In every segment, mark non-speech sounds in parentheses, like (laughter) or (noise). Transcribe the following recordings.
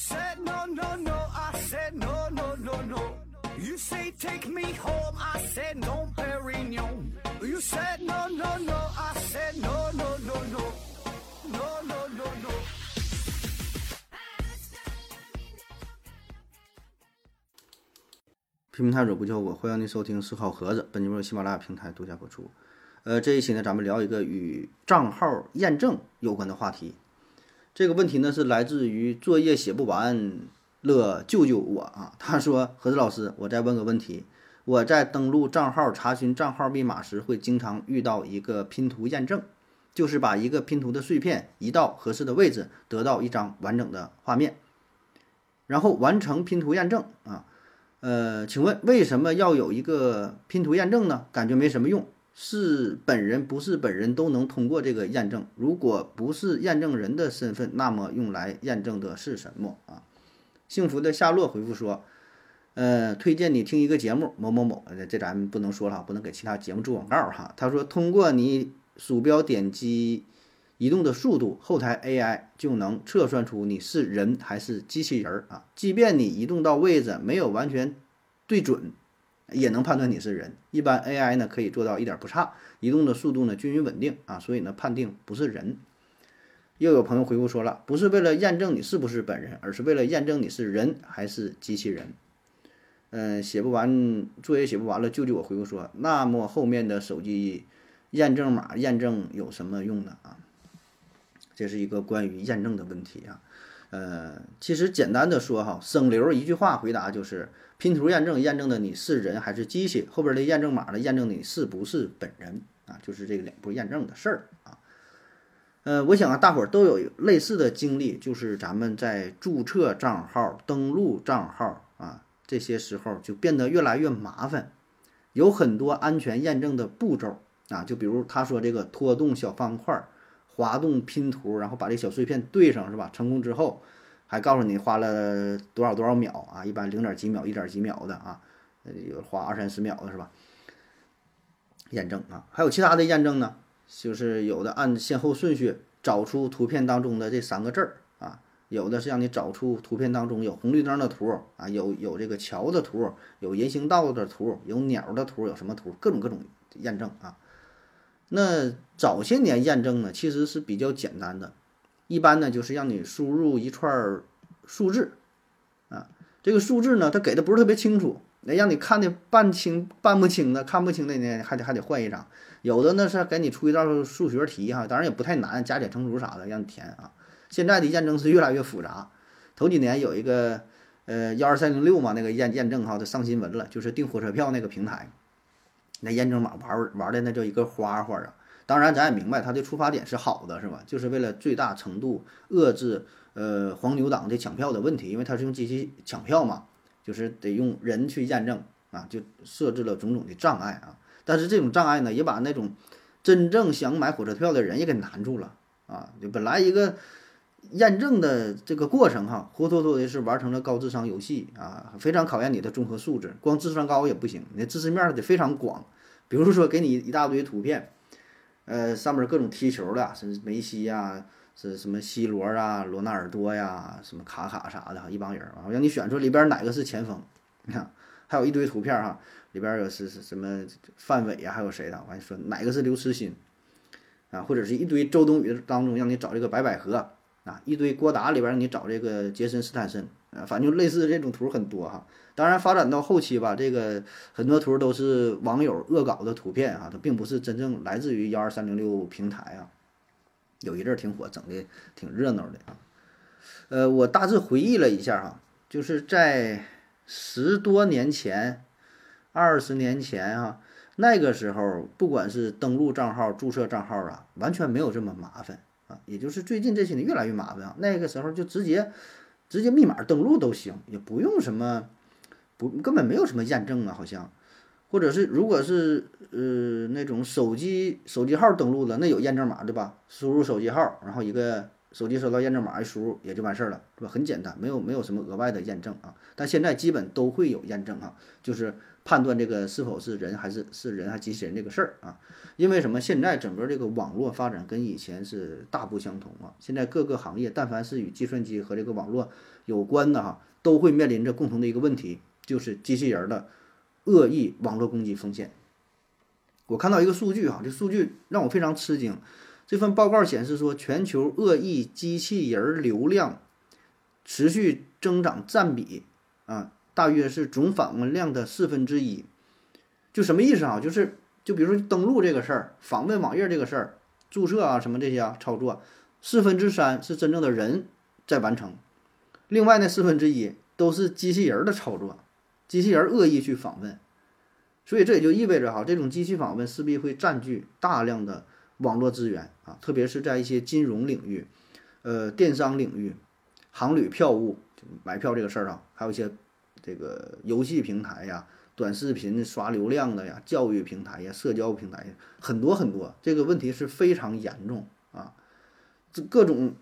said no, no, no, I said no, no, no, no. You say take me home, I said no, Perignon. You said no, no, no, I said no, no, no, no. No, no, no, no. 批评太者不叫我，欢迎您收听思考盒子。本节目由喜马拉雅平台独家播出。呃，这一期呢，咱们聊一个与账号验证有关的话题。这个问题呢，是来自于作业写不完了救救我啊！他说：“盒子老师，我再问个问题，我在登录账号查询账号密码时，会经常遇到一个拼图验证，就是把一个拼图的碎片移到合适的位置，得到一张完整的画面，然后完成拼图验证啊。”呃，请问为什么要有一个拼图验证呢？感觉没什么用。是本人不是本人都能通过这个验证。如果不是验证人的身份，那么用来验证的是什么啊？幸福的夏洛回复说：“呃，推荐你听一个节目某某某，这咱不能说了，不能给其他节目做广告哈。”他说：“通过你鼠标点击移动的速度，后台 AI 就能测算出你是人还是机器人儿啊。即便你移动到位置没有完全对准。”也能判断你是人。一般 AI 呢可以做到一点不差，移动的速度呢均匀稳定啊，所以呢判定不是人。又有朋友回复说了，不是为了验证你是不是本人，而是为了验证你是人还是机器人。嗯，写不完作业写不完了，救救我！回复说，那么后面的手机验证码验证有什么用呢？啊，这是一个关于验证的问题啊。呃，其实简单的说哈，省流一句话回答就是。拼图验证验证的你是人还是机器，后边的验证码呢验证你是不是本人啊，就是这个两步验证的事儿啊。呃，我想啊，大伙儿都有类似的经历，就是咱们在注册账号、登录账号啊这些时候就变得越来越麻烦，有很多安全验证的步骤啊，就比如他说这个拖动小方块儿、滑动拼图，然后把这小碎片对上是吧？成功之后。还告诉你花了多少多少秒啊？一般零点几秒、一点几秒的啊，有花二三十秒的是吧？验证啊，还有其他的验证呢，就是有的按先后顺序找出图片当中的这三个字儿啊，有的是让你找出图片当中有红绿灯的图啊，有有这个桥的图，有人行道的图，有鸟的图，有什么图，各种各种验证啊。那早些年验证呢，其实是比较简单的。一般呢，就是让你输入一串数字，啊，这个数字呢，它给的不是特别清楚，那让你看的半清半不清的，看不清的呢，还得还得换一张。有的呢是给你出一道数学题哈，当然也不太难，加减乘除啥的让你填啊。现在的验证是越来越复杂，头几年有一个呃幺二三零六嘛，那个验验证哈，它上新闻了，就是订火车票那个平台，那验证码玩玩的那叫一个花花啊。当然，咱也明白他的出发点是好的，是吧？就是为了最大程度遏制呃黄牛党的抢票的问题，因为他是用机器抢票嘛，就是得用人去验证啊，就设置了种种的障碍啊。但是这种障碍呢，也把那种真正想买火车票的人也给难住了啊。就本来一个验证的这个过程哈，活脱脱的是玩成了高智商游戏啊，非常考验你的综合素质。光智商高也不行，你的知识面得非常广。比如说，给你一大堆图片。呃，上面各种踢球的，是梅西呀，是什么 C 罗啊，罗纳尔多呀，什么卡卡啥的，一帮人啊，让你选出里边哪个是前锋，你看，还有一堆图片哈，里边有是是什么范伟呀，还有谁的，完说哪个是刘慈欣啊，或者是一堆周冬雨当中让你找这个白百合一堆郭达里边你找这个杰森斯坦森，啊，反正就类似这种图很多哈。当然，发展到后期吧，这个很多图都是网友恶搞的图片啊，它并不是真正来自于幺二三零六平台啊。有一阵儿挺火，整的挺热闹的啊。呃，我大致回忆了一下哈，就是在十多年前、二十年前哈，那个时候，不管是登录账号、注册账号啊，完全没有这么麻烦也就是最近这些年越来越麻烦。那个时候就直接直接密码登录都行，也不用什么。不，根本没有什么验证啊，好像，或者是如果是呃那种手机手机号登录的，那有验证码对吧？输入手机号，然后一个手机收到验证码一输入也就完事儿了，是吧？很简单，没有没有什么额外的验证啊。但现在基本都会有验证啊，就是判断这个是否是人还是是人还是机器人这个事儿啊。因为什么？现在整个这个网络发展跟以前是大不相同啊。现在各个行业，但凡是与计算机和这个网络有关的哈，都会面临着共同的一个问题，就是机器人的恶意网络攻击风险。我看到一个数据哈，这数据让我非常吃惊。这份报告显示说，全球恶意机器人流量持续增长占比啊，大约是总访问量的四分之一。就什么意思啊？就是就比如说登录这个事儿，访问网页这个事儿，注册啊什么这些啊操作，四分之三是真正的人在完成，另外那四分之一都是机器人的操作，机器人恶意去访问。所以这也就意味着哈，这种机器访问势必会占据大量的。网络资源啊，特别是在一些金融领域、呃电商领域、航旅票务买票这个事儿啊，还有一些这个游戏平台呀、短视频刷流量的呀、教育平台呀、社交平台呀很多很多，这个问题是非常严重啊！这各种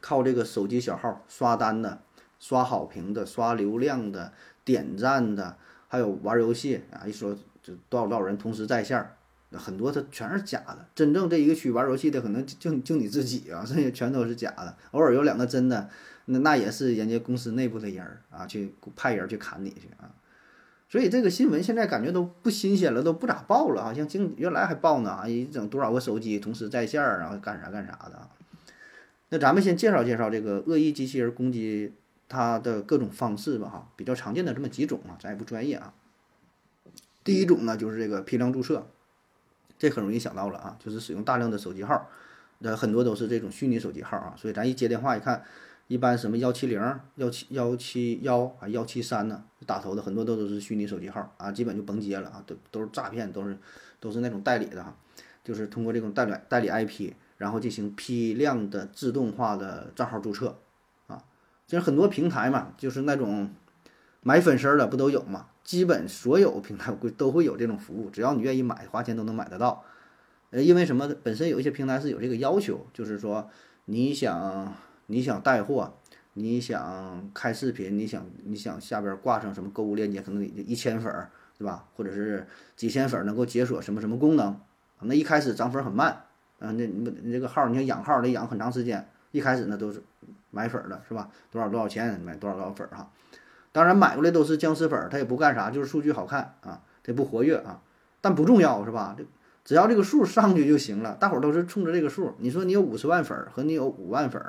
靠这个手机小号刷单的、刷好评的、刷流量的、点赞的，还有玩游戏啊，一说就多少多少人同时在线。很多它全是假的，真正这一个区玩游戏的可能就就你自己啊，(laughs) 剩下全都是假的。偶尔有两个真的，那那也是人家公司内部的人儿啊，去派人去砍你去啊。所以这个新闻现在感觉都不新鲜了，都不咋报了，好像经原来还报呢啊，一整多少个手机同时在线儿，然后干啥干啥的。那咱们先介绍介绍这个恶意机器人攻击它的各种方式吧哈，比较常见的这么几种啊，咱也不专业啊。第一种呢就是这个批量注册。这很容易想到了啊，就是使用大量的手机号，呃很多都是这种虚拟手机号啊，所以咱一接电话一看，一般什么幺七零、幺七幺七幺啊、幺七三呢，打头的很多都都是虚拟手机号啊，基本就甭接了啊，都都是诈骗，都是都是那种代理的哈，就是通过这种代理代理 IP，然后进行批量的自动化的账号注册啊，就是很多平台嘛，就是那种买粉丝的不都有嘛。基本所有平台会都会有这种服务，只要你愿意买，花钱都能买得到。呃，因为什么？本身有一些平台是有这个要求，就是说你想你想带货，你想开视频，你想你想下边挂上什么购物链接，可能一千粉儿，对吧？或者是几千粉能够解锁什么什么功能？那一开始涨粉很慢，啊，那你你这个号你要养号得养很长时间，一开始呢都是买粉儿的，是吧？多少多少钱买多少多少粉儿哈？当然买过来都是僵尸粉，他也不干啥，就是数据好看啊，他不活跃啊，但不重要是吧？这只要这个数上去就行了，大伙儿都是冲着这个数。你说你有五十万粉和你有五万粉，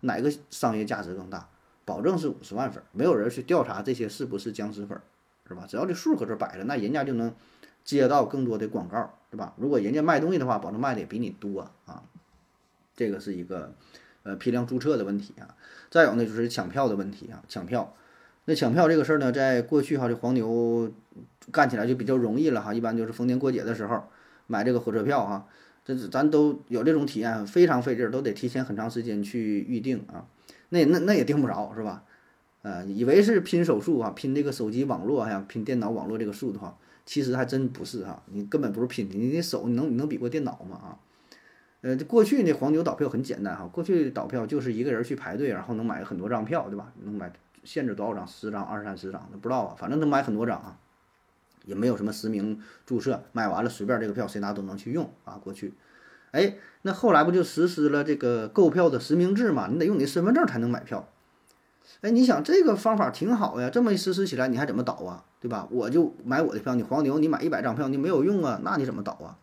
哪个商业价值更大？保证是五十万粉，没有人去调查这些是不是僵尸粉，是吧？只要这数搁这摆着，那人家就能接到更多的广告，对吧？如果人家卖东西的话，保证卖的也比你多啊。这个是一个呃批量注册的问题啊。再有呢就是抢票的问题啊，抢票。那抢票这个事儿呢，在过去哈，这黄牛干起来就比较容易了哈。一般就是逢年过节的时候买这个火车票哈，这咱都有这种体验，非常费劲，都得提前很长时间去预定啊。那那那也订不着是吧？呃，以为是拼手速啊，拼这个手机网络呀，拼电脑网络这个速度哈，其实还真不是哈。你根本不是拼的，你的手你能你能比过电脑吗啊？呃，这过去那黄牛倒票很简单哈，过去倒票就是一个人去排队，然后能买很多张票，对吧？能买。限制多少张？十张、二三十张，不知道啊。反正能买很多张啊，也没有什么实名注册，买完了随便这个票谁拿都能去用啊。过去，哎，那后来不就实施了这个购票的实名制嘛？你得用你身份证才能买票。哎，你想这个方法挺好呀，这么一实施起来，你还怎么倒啊？对吧？我就买我的票，你黄牛你买一百张票，你没有用啊，那你怎么倒啊？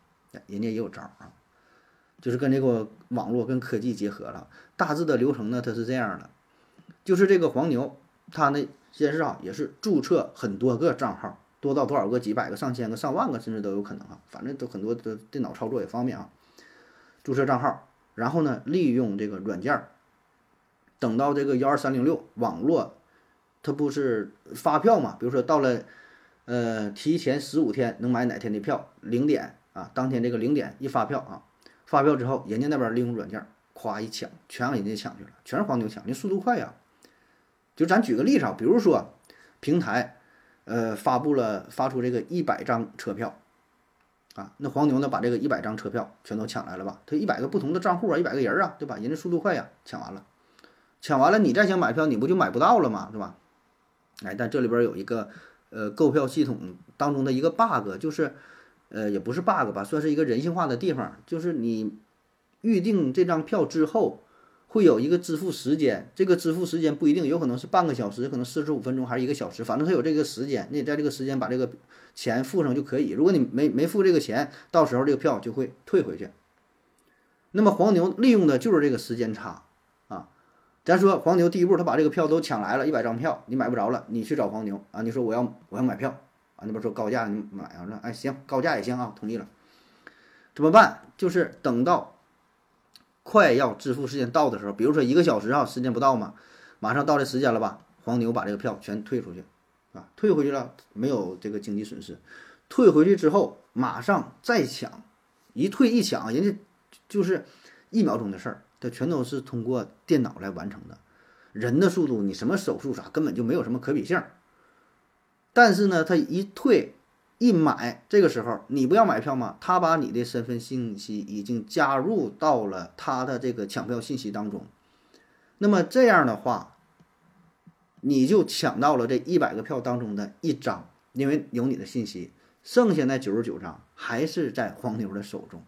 人家也有招啊，就是跟这个网络跟科技结合了。大致的流程呢，它是这样的，就是这个黄牛。他呢，先是啊，也是注册很多个账号，多到多少个、几百个、上千个、上万个，甚至都有可能啊。反正都很多的电脑操作也方便啊。注册账号，然后呢，利用这个软件，等到这个幺二三零六网络，它不是发票嘛？比如说到了，呃，提前十五天能买哪天的票，零点啊，当天这个零点一发票啊，发票之后，人家那边利用软件儿，咵一抢，全让人家抢去了，全是黄牛抢，人速度快呀。就咱举个例子啊，比如说平台，呃，发布了发出这个一百张车票，啊，那黄牛呢把这个一百张车票全都抢来了吧？他一百个不同的账户啊，一百个人啊，对吧？人家速度快呀，抢完了，抢完了，你再想买票，你不就买不到了吗？是吧？哎，但这里边有一个呃购票系统当中的一个 bug，就是呃也不是 bug 吧，算是一个人性化的地方，就是你预定这张票之后。会有一个支付时间，这个支付时间不一定，有可能是半个小时，可能四十五分钟，还是一个小时，反正它有这个时间，你在这个时间把这个钱付上就可以。如果你没没付这个钱，到时候这个票就会退回去。那么黄牛利用的就是这个时间差啊。咱说黄牛第一步，他把这个票都抢来了，一百张票你买不着了，你去找黄牛啊，你说我要我要买票啊，那边说高价你买啊，说哎行，高价也行啊，同意了，怎么办？就是等到。快要支付时间到的时候，比如说一个小时啊，时间不到嘛，马上到这时间了吧？黄牛把这个票全退出去，啊，退回去了，没有这个经济损失。退回去之后，马上再抢，一退一抢，人家就是一秒钟的事儿，它全都是通过电脑来完成的。人的速度，你什么手速啥，根本就没有什么可比性。但是呢，他一退。一买这个时候，你不要买票吗？他把你的身份信息已经加入到了他的这个抢票信息当中。那么这样的话，你就抢到了这一百个票当中的一张，因为有你的信息，剩下那九十九张还是在黄牛的手中。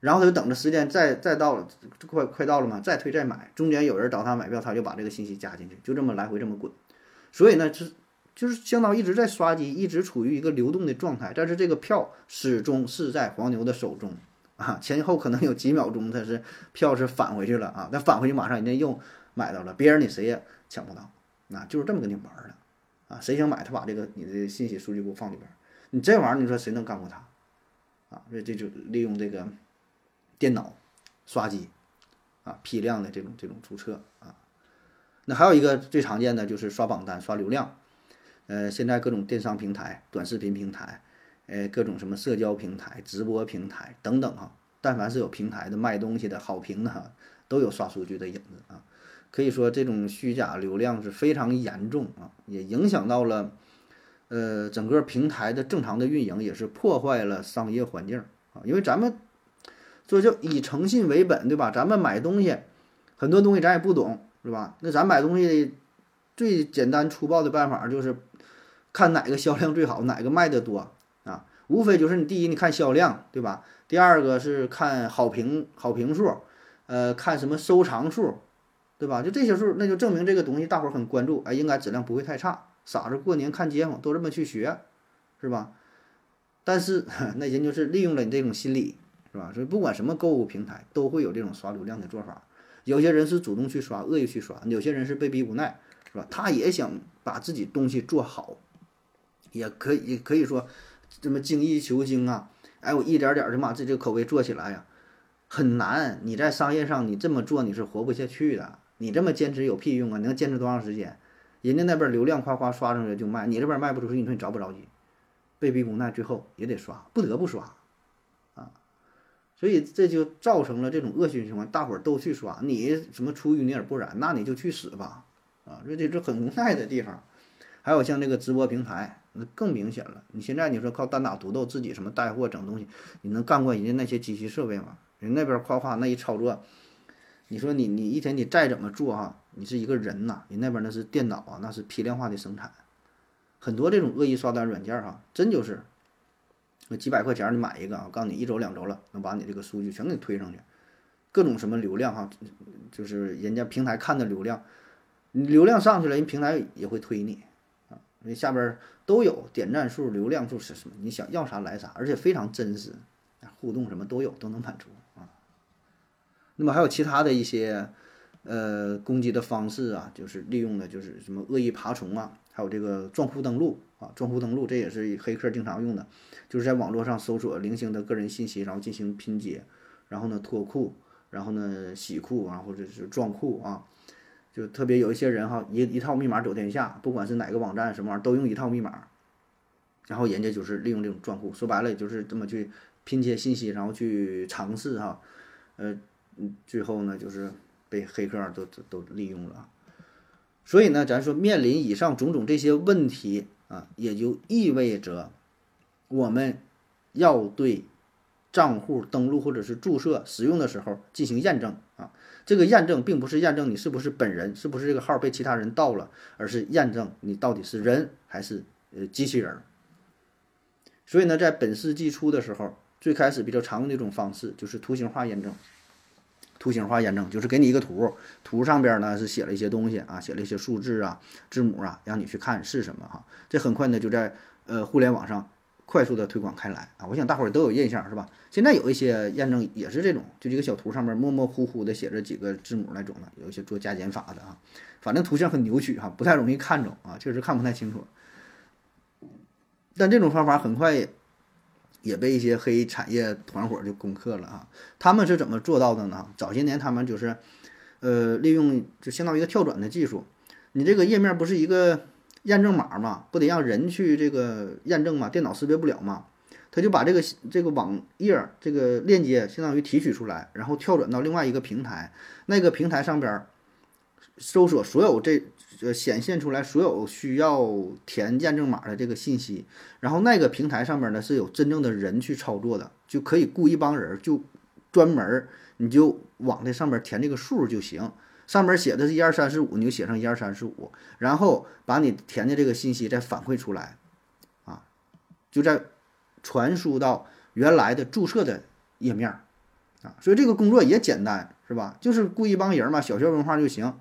然后他就等着时间再再到了，快快到了嘛，再退再买。中间有人找他买票，他就把这个信息加进去，就这么来回这么滚。所以呢，是。就是相当于一直在刷机，一直处于一个流动的状态，但是这个票始终是在黄牛的手中啊，前后可能有几秒钟，它是票是返回去了啊，但返回去马上人家又买到了，别人你谁也抢不到，啊，就是这么跟你玩的啊，谁想买他把这个你的信息数据库放里边，你这玩意儿你说谁能干过他啊？所以这就利用这个电脑刷机啊，批量的这种这种注册啊，那还有一个最常见的就是刷榜单、刷流量。呃，现在各种电商平台、短视频平台，呃，各种什么社交平台、直播平台等等哈，但凡是有平台的、卖东西的、好评的哈，都有刷数据的影子啊。可以说，这种虚假流量是非常严重啊，也影响到了呃整个平台的正常的运营，也是破坏了商业环境啊。因为咱们说叫以诚信为本，对吧？咱们买东西，很多东西咱也不懂，是吧？那咱买东西最简单粗暴的办法就是。看哪个销量最好，哪个卖的多啊？无非就是你第一，你看销量，对吧？第二个是看好评好评数，呃，看什么收藏数，对吧？就这些数，那就证明这个东西大伙儿很关注，哎，应该质量不会太差。傻子过年看街坊都这么去学，是吧？但是 (laughs) 那人就是利用了你这种心理，是吧？所以不管什么购物平台，都会有这种刷流量的做法。有些人是主动去刷，恶意去刷；有些人是被逼无奈，是吧？他也想把自己东西做好。也可以可以说，这么精益求精啊！哎，我一点点的把自己这口碑做起来呀，很难。你在商业上你这么做你是活不下去的。你这么坚持有屁用啊？你能坚持多长时间？人家那边流量夸夸刷上去就卖，你这边卖不出去，你说你着不着急？被逼无奈，最后也得刷，不得不刷啊！所以这就造成了这种恶性循环，大伙儿都去刷，你什么出淤泥而不染，那你就去死吧！啊，这这这很无奈的地方。还有像这个直播平台。那更明显了。你现在你说靠单打独斗，自己什么带货整东西，你能干过人家那些机器设备吗？人那边夸夸那一操作，你说你你一天你再怎么做哈，你是一个人呐，人那边那是电脑啊，那是批量化的生产。很多这种恶意刷单软件哈，真就是那几百块钱你买一个啊，告诉你一周两周了，能把你这个数据全给你推上去，各种什么流量哈，就是人家平台看的流量，流量上去了，人平台也会推你。啊，因为下边都有点赞数、流量数是什么？你想要啥来啥，而且非常真实，互动什么都有，都能满足啊。那么还有其他的一些呃攻击的方式啊，就是利用的就是什么恶意爬虫啊，还有这个撞库登录啊，撞库登录这也是黑客经常用的，就是在网络上搜索零星的个人信息，然后进行拼接，然后呢脱库，然后呢洗库啊，或者是撞库啊。就特别有一些人哈，一一套密码走天下，不管是哪个网站什么玩意儿，都用一套密码，然后人家就是利用这种账户，说白了也就是这么去拼接信息，然后去尝试哈，呃，最后呢就是被黑客都都都利用了。所以呢，咱说面临以上种种这些问题啊，也就意味着我们要对账户登录或者是注册使用的时候进行验证啊。这个验证并不是验证你是不是本人，是不是这个号被其他人盗了，而是验证你到底是人还是呃机器人。所以呢，在本世纪初的时候，最开始比较常用的一种方式就是图形化验证。图形化验证就是给你一个图，图上边呢是写了一些东西啊，写了一些数字啊、字母啊，让你去看是什么哈。这很快呢就在呃互联网上快速的推广开来啊。我想大伙儿都有印象是吧？现在有一些验证也是这种，就一个小图上面模模糊糊的写着几个字母那种的，有一些做加减法的啊，反正图像很扭曲哈，不太容易看懂啊，确实看不太清楚。但这种方法很快。也被一些黑产业团伙就攻克了啊！他们是怎么做到的呢？早些年他们就是，呃，利用就相当于一个跳转的技术。你这个页面不是一个验证码嘛，不得让人去这个验证嘛？电脑识别不了嘛？他就把这个这个网页这个链接相当于提取出来，然后跳转到另外一个平台，那个平台上边搜索所有这。呃，显现出来所有需要填验证码的这个信息，然后那个平台上面呢是有真正的人去操作的，就可以雇一帮人，就专门你就往这上面填这个数就行。上面写的是一二三四五，你就写上一二三四五，然后把你填的这个信息再反馈出来，啊，就在传输到原来的注册的页面，啊，所以这个工作也简单，是吧？就是雇一帮人嘛，小学文化就行。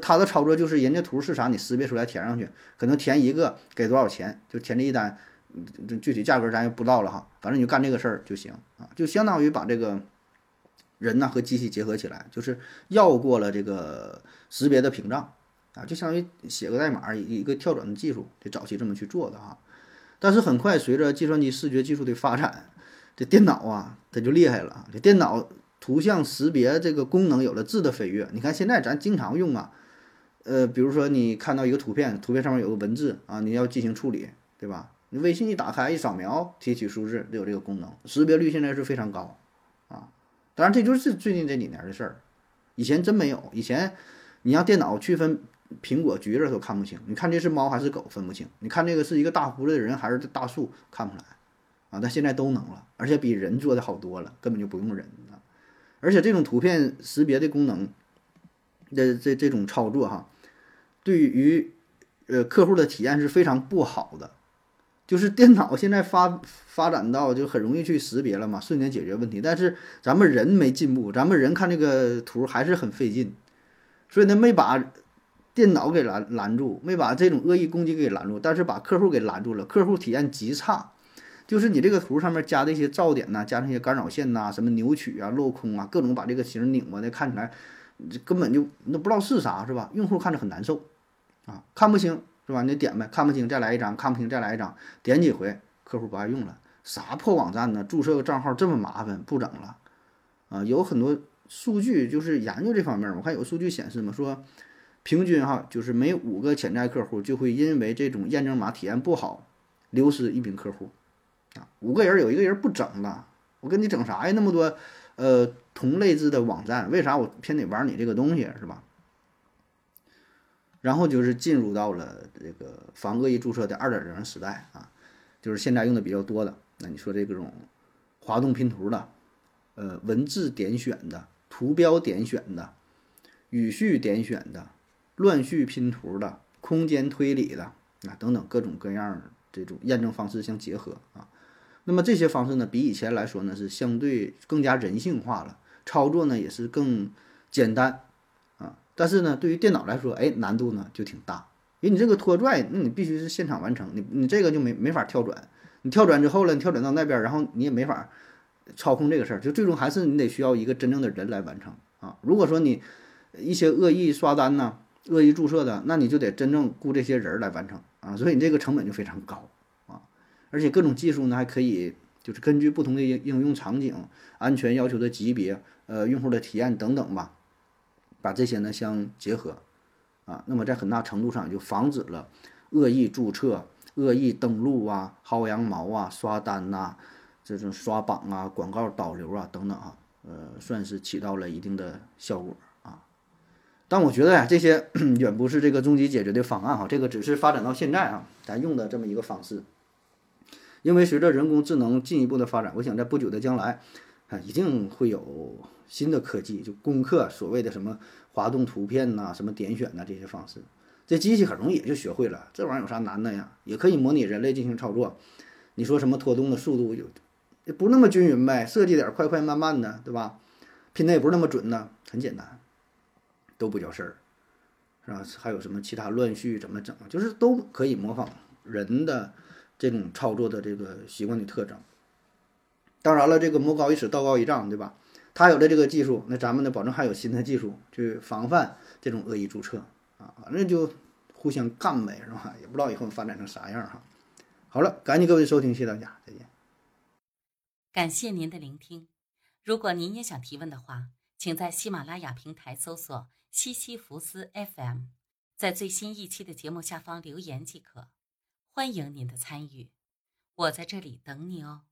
他的操作就是人家图是啥，你识别出来填上去，可能填一个给多少钱，就填这一单，这具体价格咱也不知道了哈，反正你就干这个事儿就行啊，就相当于把这个人呢和机器结合起来，就是绕过了这个识别的屏障啊，就相当于写个代码一个跳转的技术，这早期这么去做的哈。但是很快随着计算机视觉技术的发展，这电脑啊它就厉害了，这电脑。图像识别这个功能有了质的飞跃，你看现在咱经常用啊，呃，比如说你看到一个图片，图片上面有个文字啊，你要进行处理，对吧？你微信一打开一扫描，提取数字，都有这个功能，识别率现在是非常高。当然这就是最近这几年的事儿，以前真没有，以前你让电脑区分苹果、橘子都看不清，你看这是猫还是狗分不清，你看这个是一个大胡子的人还是大树看不出来啊。但现在都能了，而且比人做的好多了，根本就不用人。而且这种图片识别的功能的这这种操作哈，对于呃客户的体验是非常不好的。就是电脑现在发发展到就很容易去识别了嘛，瞬间解决问题。但是咱们人没进步，咱们人看这个图还是很费劲，所以呢没把电脑给拦拦住，没把这种恶意攻击给拦住，但是把客户给拦住了，客户体验极差。就是你这个图上面加的一些噪点呐，加上一些干扰线呐，什么扭曲啊、镂空啊，各种把这个形拧巴的，看起来这根本就那不知道是啥，是吧？用户看着很难受啊，看不清是吧？你点呗，看不清再来一张，看不清再来一张，点几回客户不爱用了，啥破网站呢？注册个账号这么麻烦，不整了啊！有很多数据就是研究这方面，我看有数据显示嘛，说平均哈，就是每五个潜在客户就会因为这种验证码体验不好，流失一名客户。啊，五个人有一个人不整了，我跟你整啥呀？那么多，呃，同类似的网站，为啥我偏得玩你这个东西是吧？然后就是进入到了这个防恶意注册的二点零时代啊，就是现在用的比较多的。那你说这种滑动拼图的，呃，文字点选的，图标点选的，语序点选的，乱序拼图的，空间推理的啊，等等各种各样这种验证方式相结合啊。那么这些方式呢，比以前来说呢是相对更加人性化了，操作呢也是更简单。但是呢，对于电脑来说，哎，难度呢就挺大，因为你这个拖拽，那你必须是现场完成，你你这个就没没法跳转，你跳转之后了，你跳转到那边，然后你也没法操控这个事儿，就最终还是你得需要一个真正的人来完成。啊。如果说你一些恶意刷单呢、恶意注册的，那你就得真正雇这些人来完成。啊，所以你这个成本就非常高。啊。而且各种技术呢，还可以就是根据不同的应应用场景、安全要求的级别、呃用户的体验等等吧，把这些呢相结合，啊，那么在很大程度上就防止了恶意注册、恶意登录啊、薅羊毛啊、刷单呐、这种刷榜啊、广告导流啊等等啊，呃，算是起到了一定的效果啊。但我觉得呀，这些 (clears throat) 远不是这个终极解决的方案哈，这个只是发展到现在啊，咱用的这么一个方式。因为随着人工智能进一步的发展，我想在不久的将来，啊，一定会有新的科技，就攻克所谓的什么滑动图片呐、什么点选呐这些方式，这机器很容易也就学会了。这玩意儿有啥难的呀？也可以模拟人类进行操作。你说什么拖动的速度有，不那么均匀呗，设计点快快慢慢的，对吧？拼的也不是那么准呢，很简单，都不叫事儿，是吧？还有什么其他乱序怎么整，就是都可以模仿人的这种操作的这个习惯的特征。当然了，这个魔高一尺，道高一丈，对吧？他有了这个技术，那咱们呢，保证还有新的技术去防范这种恶意注册啊，反正就互相干呗，是吧？也不知道以后发展成啥样哈。好了，感谢各位收听，谢谢大家，再见。感谢您的聆听。如果您也想提问的话，请在喜马拉雅平台搜索“西西弗斯 FM”，在最新一期的节目下方留言即可。欢迎您的参与，我在这里等你哦。